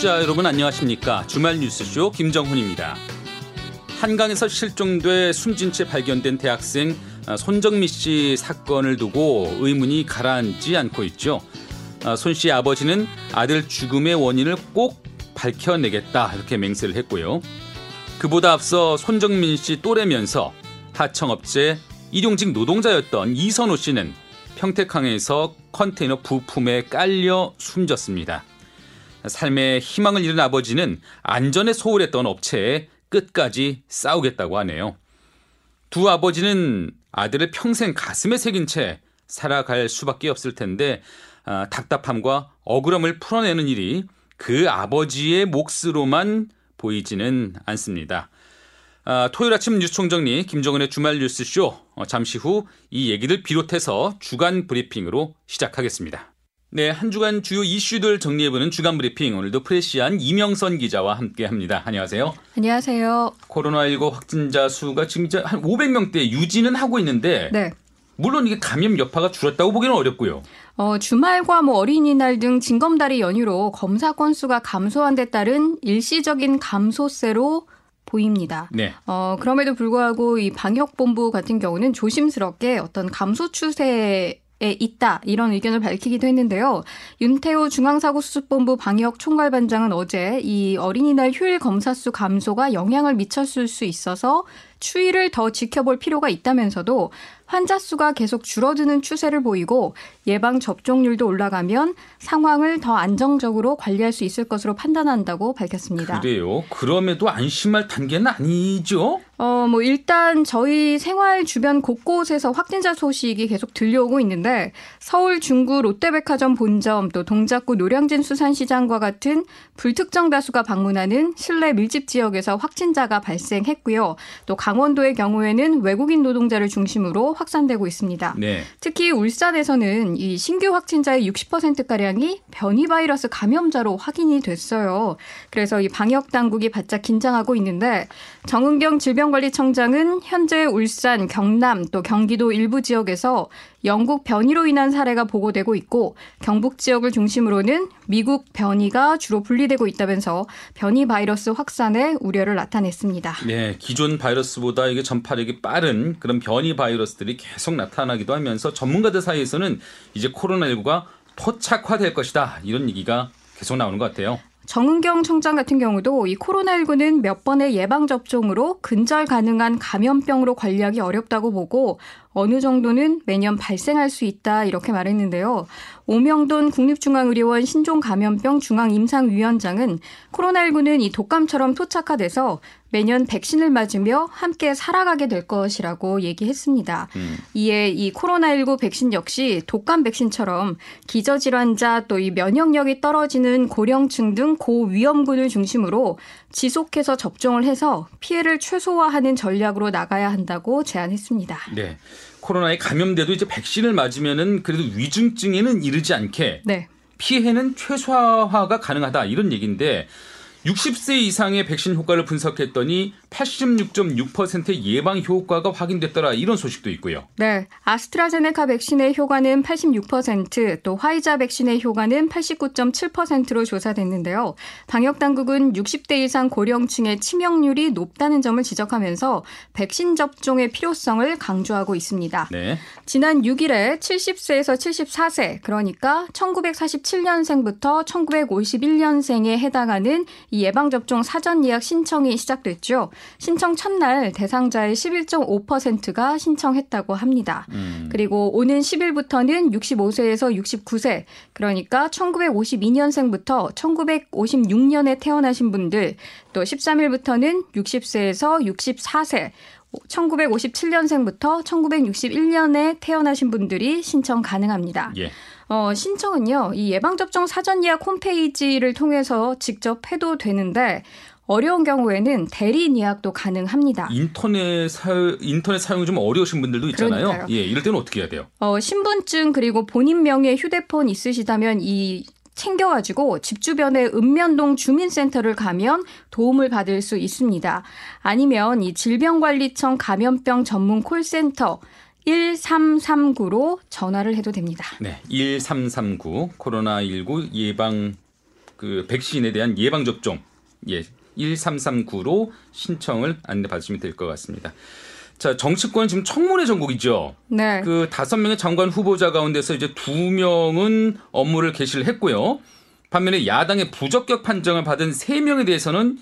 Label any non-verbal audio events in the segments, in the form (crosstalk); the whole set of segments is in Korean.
청취자 여러분 안녕하십니까? 주말 뉴스쇼 김정훈입니다. 한강에서 실종돼 숨진 채 발견된 대학생 아, 손정미 씨 사건을 두고 의문이 가라앉지 않고 있죠. 아, 손 씨의 아버지는 아들 죽음의 원인을 꼭 밝혀내겠다 이렇게 맹세를 했고요. 그보다 앞서 손정민 씨 또래면서 하청업체 일용직 노동자였던 이선호 씨는 평택항에서 컨테이너 부품에 깔려 숨졌습니다. 삶의 희망을 잃은 아버지는 안전에 소홀했던 업체에 끝까지 싸우겠다고 하네요. 두 아버지는 아들을 평생 가슴에 새긴 채 살아갈 수밖에 없을 텐데 아, 답답함과 억울함을 풀어내는 일이 그 아버지의 몫으로만 보이지는 않습니다. 아, 토요일 아침 뉴스 총정리 김정은의 주말 뉴스쇼 어, 잠시 후 이 얘기를 비롯해서 주간 브리핑으로 시작하겠습니다. 네, 한 주간 주요 이슈들 정리해보는 주간 브리핑 오늘도 프레시안 이명선 기자와 함께 합니다. 안녕하세요. 안녕하세요. 코로나19 확진자 수가 지금 한 500명대 유지는 하고 있는데 네. 물론 이게 감염 여파가 줄었다고 보기는 어렵고요. 어, 주말과 뭐 어린이날 등 징검다리 연휴로 검사 건수가 감소한 데 따른 일시적인 감소세로 보입니다. 네. 어, 그럼에도 불구하고 이 방역본부 같은 경우는 조심스럽게 어떤 감소 추세에 있다 이런 의견을 밝히기도 했는데요. 윤태호 중앙사고수습본부 방역 총괄반장은 어제 이 어린이날 휴일 검사 수 감소가 영향을 미쳤을 수 있어서 추이를 더 지켜볼 필요가 있다면서도 환자 수가 계속 줄어드는 추세를 보이고 예방 접종률도 올라가면 상황을 더 안정적으로 관리할 수 있을 것으로 판단한다고 밝혔습니다. 그래요. 그럼에도 안심할 단계는 아니죠? 어, 뭐 일단 저희 생활 주변 곳곳에서 확진자 소식이 계속 들려오고 있는데 서울 중구 롯데백화점 본점 또 동작구 노량진 수산시장과 같은 불특정 다수가 방문하는 실내 밀집 지역에서 확진자가 발생했고요. 또 강 원도의 경우에는 외국인 노동자를 중심으로 확산되고 있습니다. 네. 특히 울산에서는 이 신규 확진자의 60%가량이 변이 바이러스 감염자로 확인이 됐어요. 그래서 이 방역 당국이 바짝 긴장하고 있는데 정은경 질병관리청장은 현재 울산, 경남 또 경기도 일부 지역에서 영국 변이로 인한 사례가 보고되고 있고 경북 지역을 중심으로는 미국 변이가 주로 분리되고 있다면서 변이 바이러스 확산에 우려를 나타냈습니다. 네, 기존 바이러스보다 이게 전파력이 빠른 그런 변이 바이러스들이 계속 나타나기도 하면서 전문가들 사이에서는 이제 코로나19가 포착화될 것이다 이런 얘기가 계속 나오는 것 같아요. 정은경 청장 같은 경우도 이 코로나19는 몇 번의 예방 접종으로 근절 가능한 감염병으로 관리하기 어렵다고 보고 어느 정도는 매년 발생할 수 있다 이렇게 말했는데요. 오명돈 국립중앙의료원 신종감염병 중앙임상위원장은 코로나19는 이 독감처럼 토착화돼서 매년 백신을 맞으며 함께 살아가게 될 것이라고 얘기했습니다. 음. 이에 이 코로나19 백신 역시 독감 백신처럼 기저질환자 또 이 면역력이 떨어지는 고령층 등 고위험군을 중심으로 지속해서 접종을 해서 피해를 최소화하는 전략으로 나가야 한다고 제안했습니다. 네. 코로나에 감염돼도 이제 백신을 맞으면은 그래도 위중증에는 이르지 않게 네. 피해는 최소화가 가능하다 이런 얘기인데 60세 이상의 백신 효과를 분석했더니 86.6%의 예방 효과가 확인됐더라 이런 소식도 있고요. 네. 아스트라제네카 백신의 효과는 86%, 또 화이자 백신의 효과는 89.7%로 조사됐는데요. 방역 당국은 60대 이상 고령층의 치명률이 높다는 점을 지적하면서 백신 접종의 필요성을 강조하고 있습니다. 네. 지난 6일에 70세에서 74세, 그러니까 1947년생부터 1951년생에 해당하는 이 예방 접종 사전 예약 신청이 시작됐죠. 신청 첫날 대상자의 11.5%가 신청했다고 합니다. 음. 그리고 오는 10일부터는 65세에서 69세, 그러니까 1952년생부터 1956년에 태어나신 분들, 또 13일부터는 60세에서 64세, 1957년생부터 1961년에 태어나신 분들이 신청 가능합니다. 예. 어, 신청은요, 이 예방접종 사전 예약 홈페이지를 통해서 직접 해도 되는데, 어려운 경우에는 대리인 예약도 가능합니다. 인터넷 사 인터넷 사용이 좀 어려우신 분들도 있잖아요. 그러니까요. 예, 이럴 때는 어떻게 해야 돼요? 어, 신분증 그리고 본인 명의 휴대폰 있으시다면 이 챙겨가지고 집 주변의 읍면동 주민센터를 가면 도움을 받을 수 있습니다. 아니면 이 질병관리청 감염병 전문 콜센터 1339로 전화를 해도 됩니다. 네, 1339 코로나 19 예방 그 백신에 대한 예방 접종 예 1339로 신청을 안내받으시면 될 것 같습니다. 자, 정치권 지금 청문회 전국이죠. 네. 그 다섯 명의 장관 후보자 가운데서 이제 두 명은 업무를 개시를 했고요. 반면에 야당의 부적격 판정을 받은 세 명에 대해서는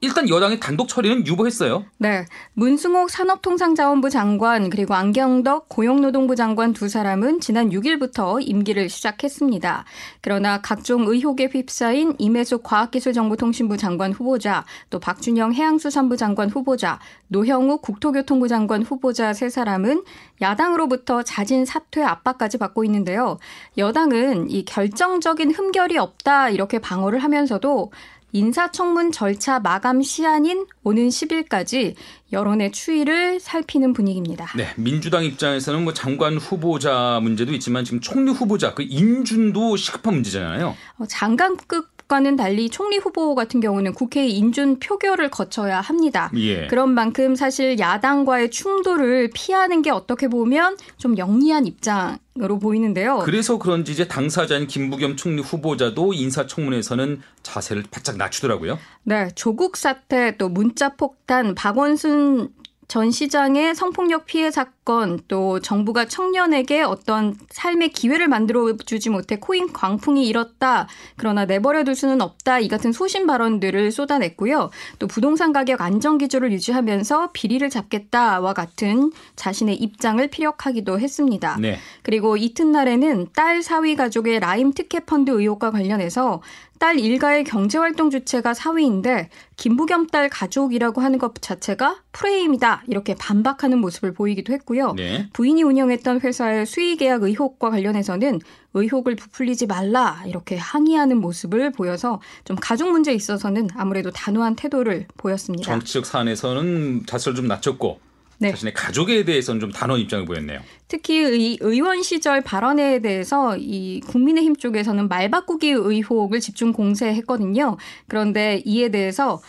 일단 여당의 단독 처리는 유보했어요. 네. 문승옥 산업통상자원부 장관 그리고 안경덕 고용노동부 장관 두 사람은 지난 6일부터 임기를 시작했습니다. 그러나 각종 의혹에 휩싸인 임혜숙 과학기술정보통신부 장관 후보자, 또 박준영 해양수산부 장관 후보자, 노형욱 국토교통부 장관 후보자 세 사람은 야당으로부터 자진 사퇴 압박까지 받고 있는데요. 여당은 이 결정적인 흠결이 없다 이렇게 방어를 하면서도 인사청문 절차 마감 시한인 오는 10일까지 여론의 추이를 살피는 분위기입니다. 네, 민주당 입장에서는 뭐 장관 후보자 문제도 있지만 지금 총리 후보자 그 인준도 시급한 문제잖아요. 어, 장관급 과는 달리 총리 후보 같은 경우는 국회 인준 표결을 거쳐야 합니다. 예. 그런 만큼 사실 야당과의 충돌을 피하는 게 어떻게 보면 좀 영리한 입장 으로 보이는데요. 그래서 그런지 이제 당사자인 김부겸 총리 후보자도 인사청문회에서는 자세를 바짝 낮추더라고요. 네, 조국 사태 또 문자 폭탄 박원순 전 시장의 성폭력 피해 사건 또 정부가 청년에게 어떤 삶의 기회를 만들어 주지 못해 코인 광풍이 일었다. 그러나 내버려 둘 수는 없다. 이 같은 소신 발언들을 쏟아냈고요. 또 부동산 가격 안정 기조를 유지하면서 비리를 잡겠다와 같은 자신의 입장을 피력하기도 했습니다. 네. 그리고 이튿날에는 딸 사위 가족의 라임 특혜 펀드 의혹과 관련해서 딸 일가의 경제활동 주체가 사위인데 김부겸 딸 가족이라고 하는 것 자체가 프레임이다 이렇게 반박하는 모습을 보이기도 했고요. 네. 부인이 운영했던 회사의 수의계약 의혹과 관련해서는 의혹을 부풀리지 말라 이렇게 항의하는 모습을 보여서 좀 가족 문제에 있어서는 아무래도 단호한 태도를 보였습니다. 정치적 사안에서는 자세를 좀 낮췄고 네. 자신의 가족에 대해서는 좀 단호한 입장을 보였네요. 특히 의, 의원 시절 발언에 대해서 이 국민의힘 쪽에서는 말 바꾸기 의혹을 집중 공세했거든요. 그런데 이에 대해서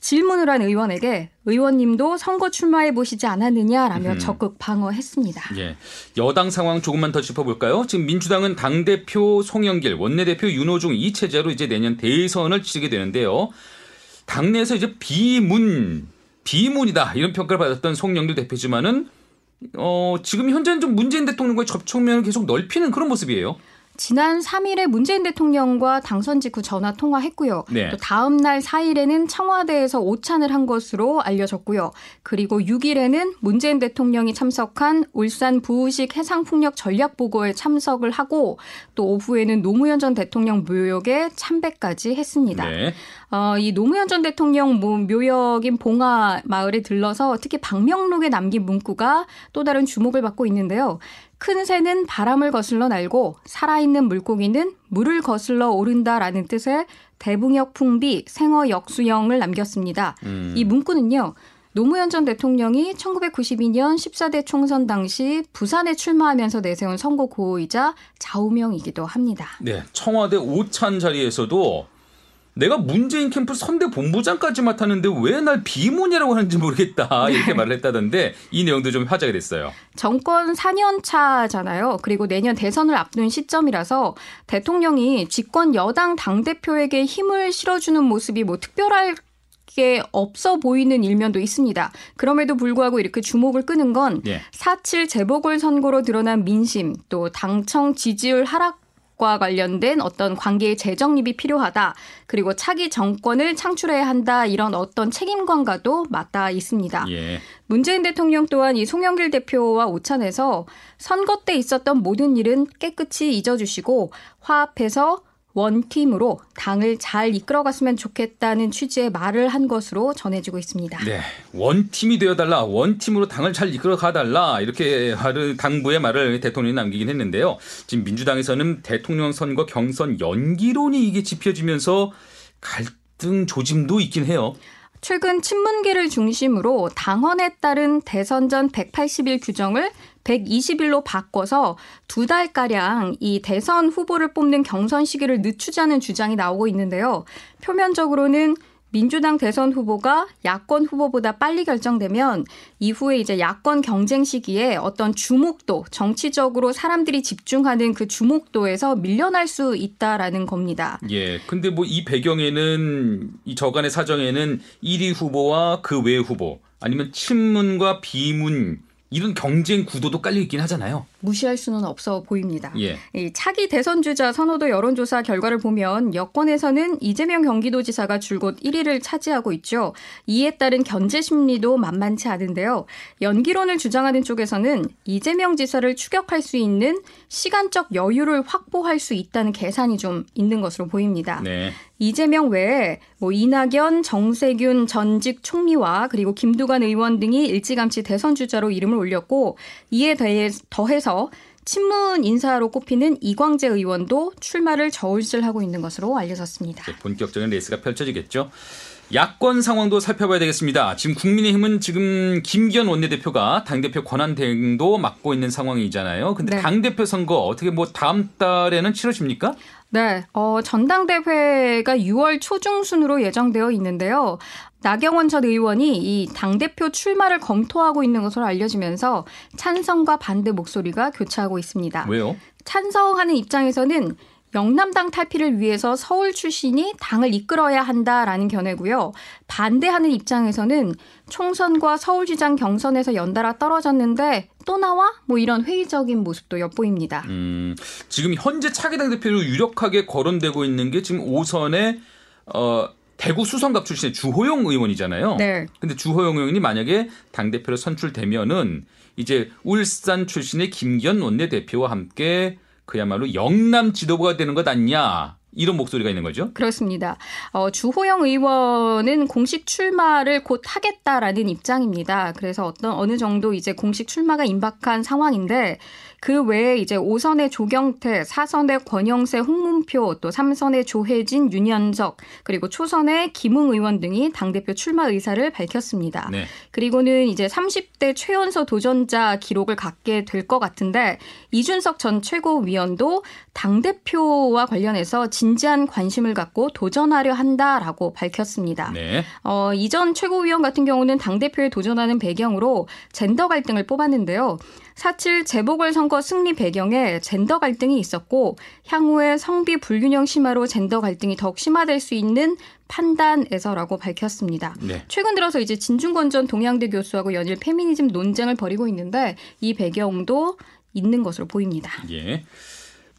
질문을 한 의원에게 의원님도 선거 출마해 보시지 않았느냐라며 음. 적극 방어했습니다. 예. 여당 상황 조금만 더 짚어볼까요? 지금 민주당은 당 대표 송영길, 원내대표 윤호중 이 체제로 이제 내년 대선을 치르게 되는데요. 당내에서 이제 비문, 비문이다 이런 평가를 받았던 송영길 대표지만은 어, 지금 현재는 좀 문재인 대통령과의 접촉면을 계속 넓히는 그런 모습이에요. 지난 3일에 문재인 대통령과 당선 직후 전화 통화했고요. 네. 또 다음 날 4일에는 청와대에서 오찬을 한 것으로 알려졌고요. 그리고 6일에는 문재인 대통령이 참석한 울산 부우식 해상풍력 전략 보고에 참석을 하고 또 오후에는 노무현 전 대통령 묘역에 참배까지 했습니다. 네. 어, 이 노무현 전 대통령 모- 묘역인 봉화 마을에 들러서 특히 방명록에 남긴 문구가 또 다른 주목을 받고 있는데요. 큰 새는 바람을 거슬러 날고 살아있는 물고기는 물을 거슬러 오른다라는 뜻의 대붕역 풍비 생어 역수형을 남겼습니다. 음. 이 문구는요. 노무현 전 대통령이 1992년 14대 총선 당시 부산에 출마하면서 내세운 선거 구호이자 좌우명이기도 합니다. 네. 청와대 오찬 자리에서도 내가 문재인 캠프 선대 본부장까지 맡았는데 왜 날 비문이라고 하는지 모르겠다 이렇게 말을 했다던데 이 내용도 좀 화제가 됐어요. 정권 4년 차잖아요. 그리고 내년 대선을 앞둔 시점이라서 대통령이 집권 여당 당 대표에게 힘을 실어주는 모습이 뭐 특별할 게 없어 보이는 일면도 있습니다. 그럼에도 불구하고 이렇게 주목을 끄는 건 예. 4.7 재보궐 선거로 드러난 민심 또 당청 지지율 하락 과 관련된 어떤 관계의 재정립이 필요하다. 그리고 차기 정권을 창출해야 한다. 이런 어떤 책임감과도 맞닿아 있습니다. 예. 문재인 대통령 또한 이 송영길 대표와 오찬에서 선거 때 있었던 모든 일은 깨끗이 잊어주시고 화합해서 원팀으로 당을 잘 이끌어갔으면 좋겠다는 취지의 말을 한 것으로 전해지고 있습니다. 네. 원팀이 되어달라. 원팀으로 당을 잘 이끌어 가달라. 이렇게 당부의 말을 대통령이 남기긴 했는데요. 지금 민주당에서는 대통령 선거 경선 연기론이 이게 짚혀지면서 갈등 조짐도 있긴 해요. 최근 친문계를 중심으로 당헌에 따른 대선 전 180일 규정을 120일로 바꿔서 두 달가량 이 대선 후보를 뽑는 경선 시기를 늦추자는 주장이 나오고 있는데요. 표면적으로는 민주당 대선 후보가 야권 후보보다 빨리 결정되면 이후에 이제 야권 경쟁 시기에 어떤 주목도 정치적으로 사람들이 집중하는 그 주목도에서 밀려날 수 있다라는 겁니다. 예. 근데 뭐 이 배경에는 이 저간의 사정에는 1위 후보와 그 외 후보 아니면 친문과 비문 이런 경쟁 구도도 깔려 있긴 하잖아요. 무시할 수는 없어 보입니다. 예. 이 차기 대선 주자 선호도 여론조사 결과를 보면 여권에서는 이재명 경기도지사가 줄곧 1위를 차지하고 있죠. 이에 따른 견제 심리도 만만치 않은데요. 연기론을 주장하는 쪽에서는 이재명 지사를 추격할 수 있는 시간적 여유를 확보할 수 있다는 계산이 좀 있는 것으로 보입니다. 네. 이재명 외에 뭐 이낙연, 정세균 전직 총리와 그리고 김두관 의원 등이 일찌감치 대선 주자로 이름을 올렸고 이에 대해 더해서 친문 인사로 꼽히는 이광재 의원도 출마를 저울질하고 있는 것으로 알려졌습니다. 본격적인 레이스가 펼쳐지겠죠. 야권 상황도 살펴봐야 되겠습니다. 지금 국민의힘은 지금 김기현 원내대표가 당대표 권한 대행도 맡고 있는 상황이잖아요. 근데 네. 당대표 선거 어떻게 뭐 다음 달에는 치러집니까? 네, 어, 전당대회가 6월 초중순으로 예정되어 있는데요. 나경원 전 의원이 이 당대표 출마를 검토하고 있는 것으로 알려지면서 찬성과 반대 목소리가 교차하고 있습니다. 왜요? 찬성하는 입장에서는 영남당 탈피를 위해서 서울 출신이 당을 이끌어야 한다라는 견해고요. 반대하는 입장에서는 총선과 서울시장 경선에서 연달아 떨어졌는데 또 나와? 뭐 이런 회의적인 모습도 엿보입니다. 음, 지금 현재 차기 당 대표로 유력하게 거론되고 있는 게 지금 오선의 어, 대구 수성갑 출신의 주호영 의원이잖아요. 네. 근데 주호영 의원이 만약에 당대표로 선출되면은 이제 울산 출신의 김기현 원내대표와 함께 그야말로 영남 지도부가 되는 것 아니냐 이런 목소리가 있는 거죠. 그렇습니다. 어, 주호영 의원은 공식 출마를 곧 하겠다라는 입장입니다. 그래서 어떤 어느 정도 이제 공식 출마가 임박한 상황인데 그 외에 이제 5선의 조경태, 4선의 권영세, 홍문표, 또 3선의 조혜진, 윤현석, 그리고 초선의 김웅 의원 등이 당대표 출마 의사를 밝혔습니다. 네. 그리고는 이제 30대 최연소 도전자 기록을 갖게 될 것 같은데 이준석 전 최고위원도 당대표와 관련해서 진지한 관심을 갖고 도전하려 한다라고 밝혔습니다. 네. 어, 이전 최고위원 같은 경우는 당대표에 도전하는 배경으로 젠더 갈등을 뽑았는데요. 4.7 재보궐 선거 승리 배경에 젠더 갈등이 있었고 향후에 성비 불균형 심화로 젠더 갈등이 더욱 심화될 수 있는 판단에서라고 밝혔습니다. 네. 최근 들어서 이제 진중권 전 동양대 교수하고 연일 페미니즘 논쟁을 벌이고 있는데 이 배경도 있는 것으로 보입니다. 예.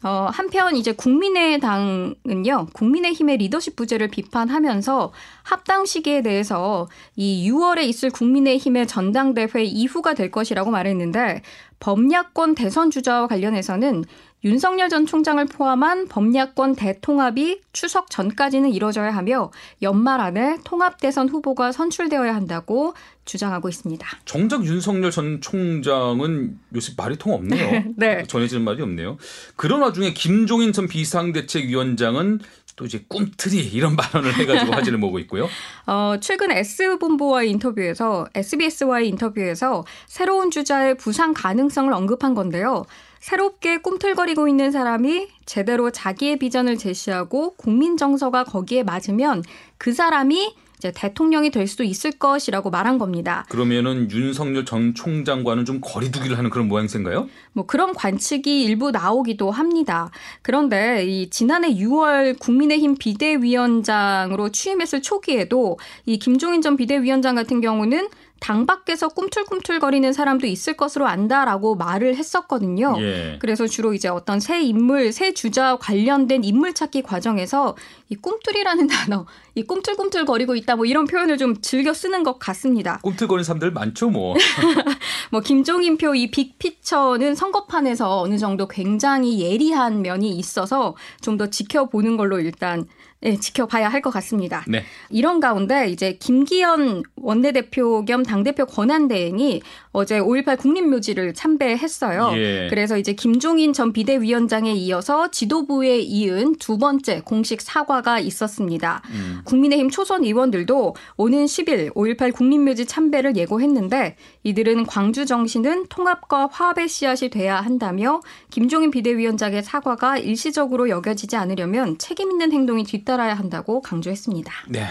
어, 한편 이제 국민의당은요, 국민의힘의 리더십 부재를 비판하면서 합당 시기에 대해서 이 6월에 있을 국민의힘의 전당대회 이후가 될 것이라고 말했는데 범야권 대선 주자와 관련해서는 윤석열 전 총장을 포함한 범야권 대통합이 추석 전까지는 이뤄져야 하며 연말 안에 통합 대선 후보가 선출되어야 한다고 주장하고 있습니다. 정작 윤석열 전 총장은 요새 말이 통 없네요. (laughs) 네. 전해지는 말이 없네요. 그런 와중에 김종인 전 비상대책위원장은 또 이제 꿈틀이 이런 발언을 해가지고 화제를 모고 있고요. (laughs) 어, 최근 S본부와의 인터뷰에서 SBS와의 인터뷰에서 새로운 주자의 부상 가능성을 언급한 건데요. 새롭게 꿈틀거리고 있는 사람이 제대로 자기의 비전을 제시하고 국민 정서가 거기에 맞으면 그 사람이 이제 대통령이 될 수도 있을 것이라고 말한 겁니다. 그러면은 윤석열 전 총장과는 좀 거리두기를 하는 그런 모양새인가요? 뭐 그런 관측이 일부 나오기도 합니다. 그런데 이 지난해 6월 국민의힘 비대위원장으로 취임했을 초기에도 이 김종인 전 비대위원장 같은 경우는 당 밖에서 꿈틀꿈틀거리는 사람도 있을 것으로 안다라고 말을 했었거든요. 예. 그래서 주로 이제 어떤 새 인물, 새 주자 관련된 인물 찾기 과정에서 이 꿈틀이라는 (laughs) 단어, 이 꿈틀꿈틀거리고 있다 뭐 이런 표현을 좀 즐겨 쓰는 것 같습니다. 꿈틀거리는 사람들 많죠, 뭐. (laughs) 뭐 김종인표 이 빅피처는 선거판에서 어느 정도 굉장히 예리한 면이 있어서 좀 더 지켜보는 걸로 일단 네, 지켜봐야 할 것 같습니다. 네. 이런 가운데 이제 김기현 원내대표 겸 당대표 권한대행이 어제 5.18 국립묘지를 참배했어요. 예. 그래서 이제 김종인 전 비대위원장에 이어서 지도부에 이은 두 번째 공식 사과가 있었습니다. 음. 국민의힘 초선 의원들도 오는 10일 5.18 국립묘지 참배를 예고했는데 이들은 광주 정신은 통합과 화합의 씨앗이 돼야 한다며 김종인 비대위원장의 사과가 일시적으로 여겨지지 않으려면 책임 있는 행동이 뒤따 라야 한다고 강조했습니다. 네.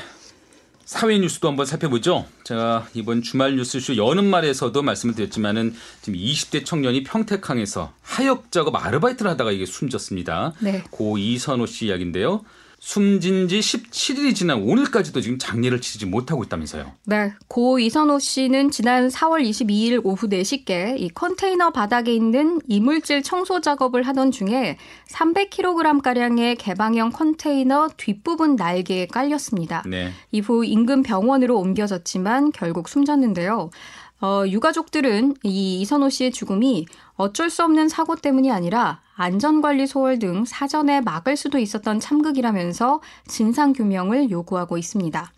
사회 뉴스도 한번 살펴보죠. 제가 이번 주말 뉴스쇼 여는 말에서도 말씀을 드렸지만은 지금 20대 청년이 평택항에서 하역 작업 아르바이트를 하다가 이게 숨졌습니다. 네. 고 이선호 씨 이야기인데요. 숨진 지 17일이 지난 오늘까지도 지금 장례를 치르지 못하고 있다면서요. 네. 고 이선호 씨는 지난 4월 22일 오후 4시께 이 컨테이너 바닥에 있는 이물질 청소 작업을 하던 중에 300kg가량의 개방형 컨테이너 뒷부분 날개에 깔렸습니다. 네. 이후 인근 병원으로 옮겨졌지만 결국 숨졌는데요. 어, 유가족들은 이 이선호 씨의 죽음이 어쩔 수 없는 사고 때문이 아니라 안전관리 소홀 등 사전에 막을 수도 있었던 참극이라면서 진상규명을 요구하고 있습니다.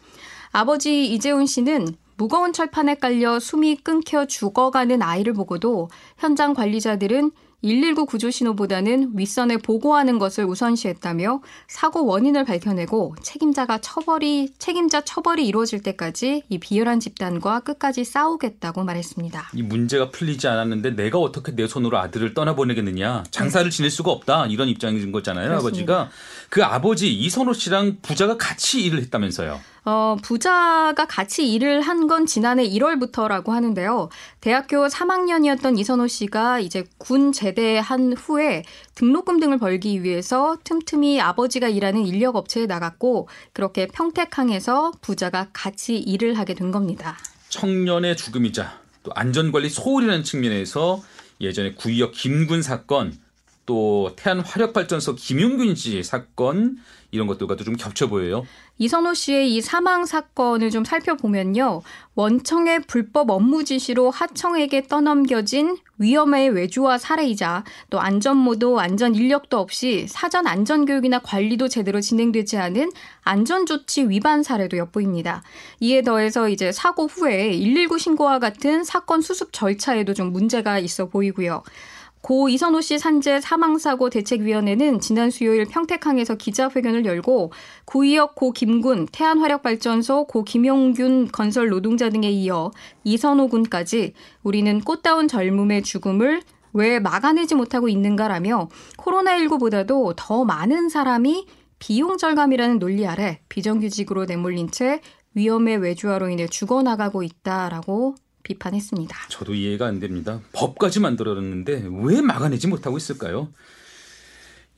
아버지 이재훈 씨는 무거운 철판에 깔려 숨이 끊겨 죽어가는 아이를 보고도 현장 관리자들은 119 구조 신호보다는 윗선에 보고하는 것을 우선시했다며 사고 원인을 밝혀내고 책임자가 처벌이 책임자 처벌이 이루어질 때까지 이 비열한 집단과 끝까지 싸우겠다고 말했습니다. 이 문제가 풀리지 않았는데 내가 어떻게 내 손으로 아들을 떠나보내겠느냐 장사를 지낼 수가 없다 이런 입장인 거잖아요 그렇습니다. 아버지가 그 아버지 이선호 씨랑 부자가 같이 일을 했다면서요 어, 부자가 같이 일을 한 건 지난해 1월부터라고 하는데요. 대학교 3학년이었던 이선호 씨가 이제 군 제대한 후에 등록금 등을 벌기 위해서 틈틈이 아버지가 일하는 인력 업체에 나갔고 그렇게 평택항에서 부자가 같이 일을 하게 된 겁니다. 청년의 죽음이자 또 안전관리 소홀이라는 측면에서 예전에 구의역 김군 사건 또 태안 화력 발전소 김용균 씨 사건 이런 것들과도 좀 겹쳐 보여요. 이선호 씨의 이 사망 사건을 좀 살펴보면요. 원청의 불법 업무 지시로 하청에게 떠넘겨진 위험의 외주와 사례이자 또 안전모도 안전 인력도 없이 사전 안전 교육이나 관리도 제대로 진행되지 않은 안전조치 위반 사례도 엿보입니다. 이에 더해서 이제 사고 후에 119 신고와 같은 사건 수습 절차에도 좀 문제가 있어 보이고요. 고 이선호 씨 산재 사망사고 대책위원회는 지난 수요일 평택항에서 기자회견을 열고 구의역 고 김군, 태안화력발전소 고 김용균 건설 노동자 등에 이어 이선호 군까지 우리는 꽃다운 젊음의 죽음을 왜 막아내지 못하고 있는가라며 코로나19보다도 더 많은 사람이 비용 절감이라는 논리 아래 비정규직으로 내몰린 채 위험의 외주화로 인해 죽어나가고 있다라고 비판했습니다. 저도 이해가 안 됩니다. 법까지 만들었는데 왜 막아내지 못하고 있을까요?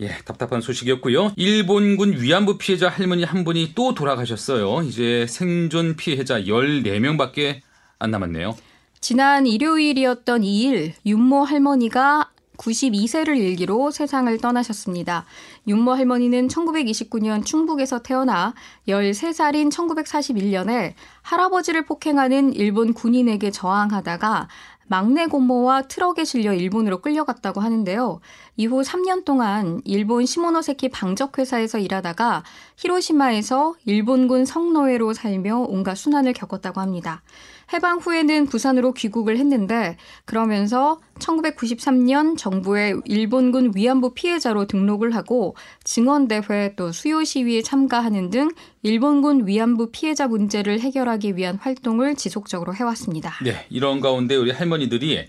예, 답답한 소식이었고요. 일본군 위안부 피해자 할머니 한 분이 또 돌아가셨어요. 이제 생존 피해자 14명밖에 안 남았네요. 지난 일요일이었던 2일 윤모 할머니가 92세를 일기로 세상을 떠나셨습니다. 윤모 할머니는 1929년 충북에서 태어나 13살인 1941년에 할아버지를 폭행하는 일본 군인에게 저항하다가 막내 고모와 트럭에 실려 일본으로 끌려갔다고 하는데요. 이후 3년 동안 일본 시모노세키 방적회사에서 일하다가 히로시마에서 일본군 성노예로 살며 온갖 순환을 겪었다고 합니다. 해방 후에는 부산으로 귀국을 했는데 그러면서 1993년 정부의 일본군 위안부 피해자로 등록을 하고 증언대회 또 수요 시위에 참가하는 등 일본군 위안부 피해자 문제를 해결하기 위한 활동을 지속적으로 해왔습니다. 네, 이런 가운데 우리 할머니들이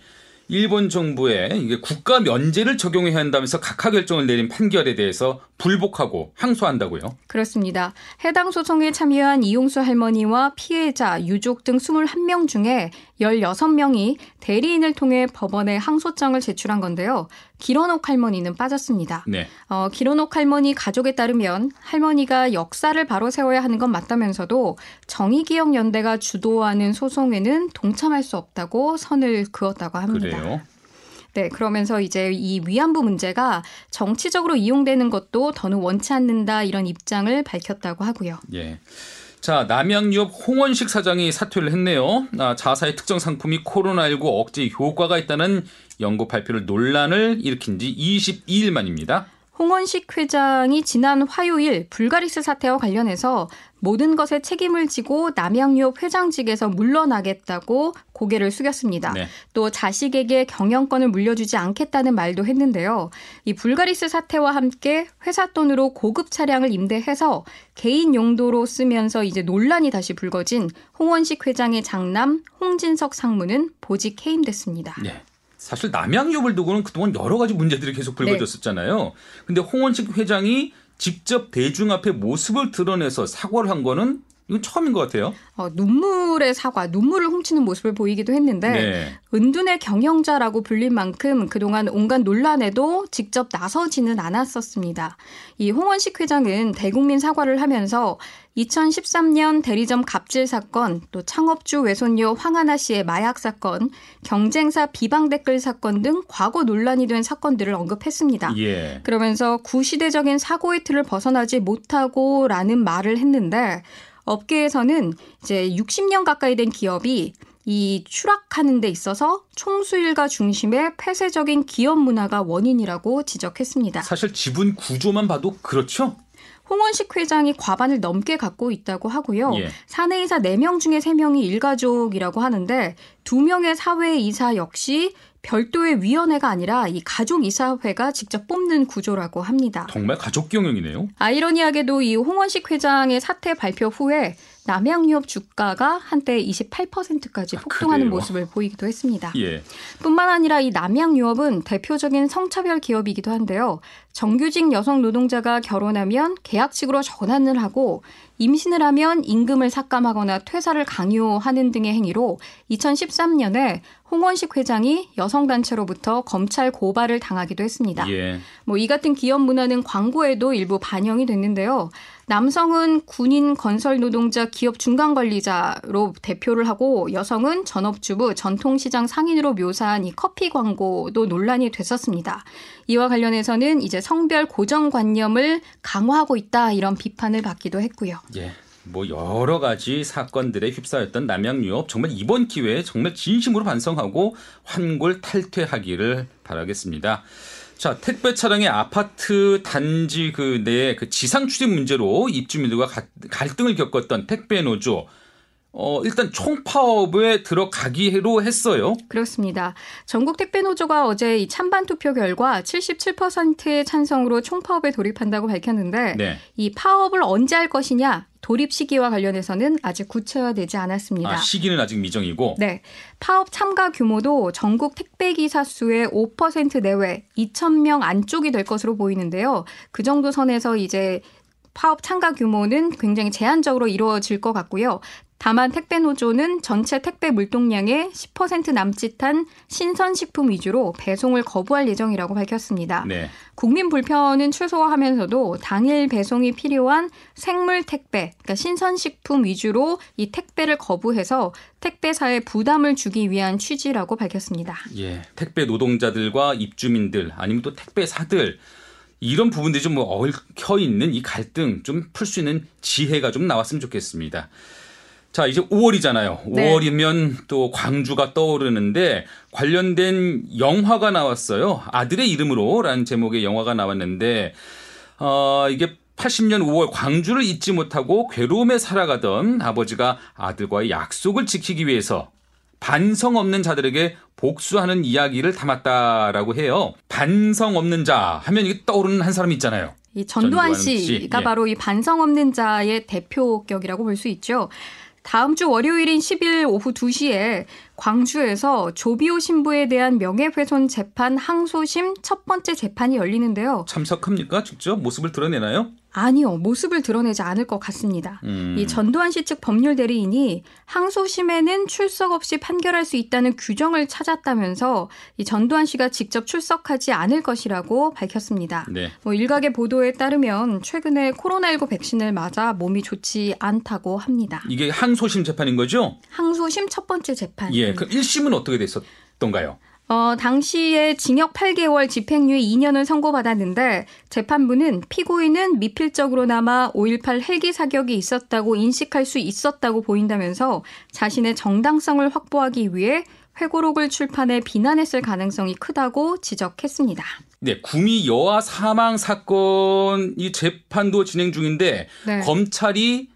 일본 정부에 이게 국가 면제를 적용해야 한다면서 각하 결정을 내린 판결에 대해서 불복하고 항소한다고요. 그렇습니다. 해당 소송에 참여한 이용수 할머니와 피해자, 유족 등 21명 중에 16명이 대리인을 통해 법원에 항소장을 제출한 건데요. 기런옥 할머니는 빠졌습니다. 네. 어, 기런옥 할머니 가족에 따르면 할머니가 역사를 바로 세워야 하는 건 맞다면서도 정의기억연대가 주도하는 소송에는 동참할 수 없다고 선을 그었다고 합니다. 그래요. 네, 그러면서 이제 이 위안부 문제가 정치적으로 이용되는 것도 더는 원치 않는다 이런 입장을 밝혔다고 하고요. 예. 자, 남양유업 홍원식 사장이 사퇴를 했네요. 아, 자사의 특정 상품이 코로나19 억제 효과가 있다는 연구 발표를 논란을 일으킨 지 22일 만입니다. 홍원식 회장이 지난 화요일 불가리스 사태와 관련해서 모든 것에 책임을 지고 남양유업 회장직에서 물러나겠다고 고개를 숙였습니다. 네. 또 자식에게 경영권을 물려주지 않겠다는 말도 했는데요. 이 불가리스 사태와 함께 회사 돈으로 고급 차량을 임대해서 개인 용도로 쓰면서 이제 논란이 다시 불거진 홍원식 회장의 장남 홍진석 상무는 보직 해임됐습니다. 네. 사실 남양유업을 두고는 그동안 여러 가지 문제들이 계속 불거졌었잖아요. 근데 홍원식 회장이 직접 대중 앞에 모습을 드러내서 사과를 한 거는 이건 처음인 것 같아요. 어, 눈물의 사과, 눈물을 훔치는 모습을 보이기도 했는데 네. 은둔의 경영자라고 불린 만큼 그동안 온갖 논란에도 직접 나서지는 않았었습니다. 이 홍원식 회장은 대국민 사과를 하면서 2013년 대리점 갑질 사건, 또 창업주 외손녀 황하나 씨의 마약 사건, 경쟁사 비방 댓글 사건 등 과거 논란이 된 사건들을 언급했습니다. 예. 그러면서 구시대적인 사고의 틀을 벗어나지 못하고라는 말을 했는데 업계에서는 이제 60년 가까이 된 기업이 이 추락하는 데 있어서 총수일가 중심의 폐쇄적인 기업 문화가 원인이라고 지적했습니다. 사실 지분 구조만 봐도 그렇죠? 홍원식 회장이 과반을 넘게 갖고 있다고 하고요. 예. 사내이사 4명 중에 3명이 일가족이라고 하는데 2명의 사회이사 역시 별도의 위원회가 아니라 이 가족 이사회가 직접 뽑는 구조라고 합니다. 정말 가족 경영이네요. 아이러니하게도 이 홍원식 회장의 사퇴 발표 후에 남양유업 주가가 한때 28%까지 아, 폭등하는 아, 모습을 보이기도 했습니다. 예. 뿐만 아니라 이 남양유업은 대표적인 성차별 기업이기도 한데요. 정규직 여성 노동자가 결혼하면 계약직으로 전환을 하고 임신을 하면 임금을 삭감하거나 퇴사를 강요하는 등의 행위로 2013년에 홍원식 회장이 여성단체로부터 검찰 고발을 당하기도 했습니다. 예. 뭐이 같은 기업 문화는 광고에도 일부 반영이 됐는데요. 남성은 군인 건설 노동자 기업 중간 관리자로 대표를 하고 여성은 전업주부 전통시장 상인으로 묘사한 이 커피 광고도 논란이 됐었습니다. 이와 관련해서는 이제 성별 고정관념을 강화하고 있다 이런 비판을 받기도 했고요. 예. 뭐 여러 가지 사건들에 휩싸였던 남양유업 정말 이번 기회에 정말 진심으로 반성하고 환골 탈퇴하기를 바라겠습니다. 자, 택배 차량의 아파트 단지 그내그 지상 출입 문제로 입주민들과 갈등을 겪었던 택배 노조 어, 일단 총파업에 들어가기로 했어요. 그렇습니다. 전국 택배노조가 어제 이 찬반 투표 결과 77%의 찬성으로 총파업에 돌입한다고 밝혔는데 네. 이 파업을 언제 할 것이냐 돌입 시기와 관련해서는 아직 구체화되지 않았습니다. 아, 시기는 아직 미정이고. 네. 파업 참가 규모도 전국 택배 기사 수의 5% 내외 2,000명 안쪽이 될 것으로 보이는데요. 그 정도 선에서 이제 파업 참가 규모는 굉장히 제한적으로 이루어질 것 같고요. 다만 택배 노조는 전체 택배 물동량의 10% 남짓한 신선식품 위주로 배송을 거부할 예정이라고 밝혔습니다. 네. 국민 불편은 최소화하면서도 당일 배송이 필요한 생물 택배, 그러니까 신선식품 위주로 이 택배를 거부해서 택배사에 부담을 주기 위한 취지라고 밝혔습니다. 예, 택배 노동자들과 입주민들 아니면 또 택배사들 이런 부분들이 좀 뭐 얽혀 있는 이 갈등 좀 풀 수 있는 지혜가 좀 나왔으면 좋겠습니다. 자, 이제 5월이잖아요. 네. 5월이면 또 광주가 떠오르는데 관련된 영화가 나왔어요. 아들의 이름으로라는 제목의 영화가 나왔는데 어, 이게 80년 5월 광주를 잊지 못하고 괴로움에 살아가던 아버지가 아들과의 약속을 지키기 위해서 반성 없는 자들에게 복수하는 이야기를 담았다라고 해요. 반성 없는 자 하면 이게 떠오르는 한 사람이 있잖아요. 이 전두환, 전두환 씨가 예. 바로 이 반성 없는 자의 대표격이라고 볼 수 있죠. 다음 주 월요일인 10일 오후 2시에 광주에서 조비오 신부에 대한 명예훼손 재판 항소심 첫 번째 재판이 열리는데요. 참석합니까? 직접 모습을 드러내나요? 아니요, 모습을 드러내지 않을 것 같습니다. 음. 이 전두환 씨 측 법률 대리인이 항소심에는 출석 없이 판결할 수 있다는 규정을 찾았다면서 이 전두환 씨가 직접 출석하지 않을 것이라고 밝혔습니다. 네. 뭐 일각의 보도에 따르면 최근에 코로나19 백신을 맞아 몸이 좋지 않다고 합니다. 이게 항소심 재판인 거죠? 항소심 첫 번째 재판. 예, 그럼 1심은 어떻게 됐었던가요? 어, 당시에 징역 8개월 집행유예 2년을 선고받았는데 재판부는 피고인은 미필적으로나마 5.18 헬기 사격이 있었다고 인식할 수 있었다고 보인다면서 자신의 정당성을 확보하기 위해 회고록을 출판해 비난했을 가능성이 크다고 지적했습니다. 네, 구미 여아 사망 사건 이 재판도 진행 중인데 네. 검찰이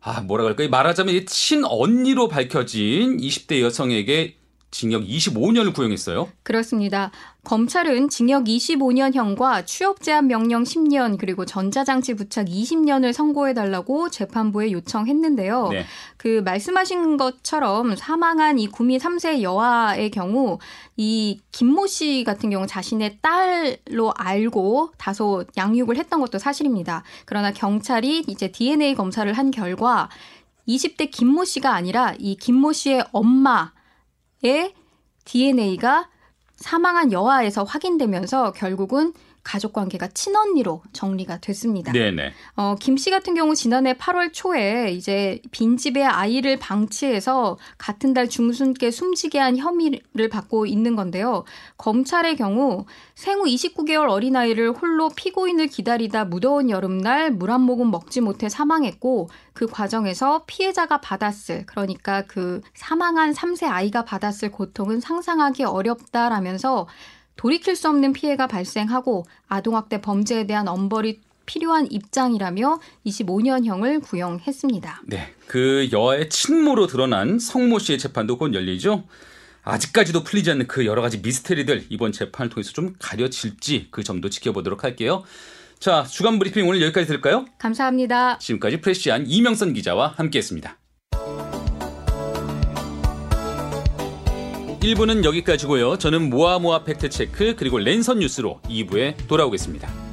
아 뭐라 그럴까요? 말하자면 친언니로 밝혀진 20대 여성에게 징역 25년을 구형했어요. 그렇습니다. 검찰은 징역 25년형과 취업 제한 명령 10년 그리고 전자장치 부착 20년을 선고해 달라고 재판부에 요청했는데요. 네. 그 말씀하신 것처럼 사망한 이 구미 3세 여아의 경우 이 김모 씨 같은 경우 자신의 딸로 알고 다소 양육을 했던 것도 사실입니다. 그러나 경찰이 이제 DNA 검사를 한 결과 20대 김모 씨가 아니라 이 김모 씨의 엄마 의 DNA가 사망한 여아에서 확인되면서 결국은 가족 관계가 친언니로 정리가 됐습니다. 네네. 어, 김 씨 같은 경우 지난해 8월 초에 이제 빈집에 아이를 방치해서 같은 달 중순께 숨지게 한 혐의를 받고 있는 건데요. 검찰의 경우 생후 29개월 어린아이를 홀로 피고인을 기다리다 무더운 여름날 물 한 모금 먹지 못해 사망했고 그 과정에서 피해자가 받았을 그러니까 그 사망한 3세 아이가 받았을 고통은 상상하기 어렵다라면서 돌이킬 수 없는 피해가 발생하고 아동학대 범죄에 대한 엄벌이 필요한 입장이라며 25년형을 구형했습니다. 네. 그 여아의 친모로 드러난 성모 씨의 재판도 곧 열리죠. 아직까지도 풀리지 않는 그 여러 가지 미스테리들 이번 재판을 통해서 좀 가려질지 그 점도 지켜보도록 할게요. 자, 주간 브리핑 오늘 여기까지 들을까요? 감사합니다. 지금까지 프레시안 이명선 기자와 함께했습니다. 1부는 여기까지고요. 저는 모아모아 팩트체크 그리고 랜선 뉴스로 2부에 돌아오겠습니다.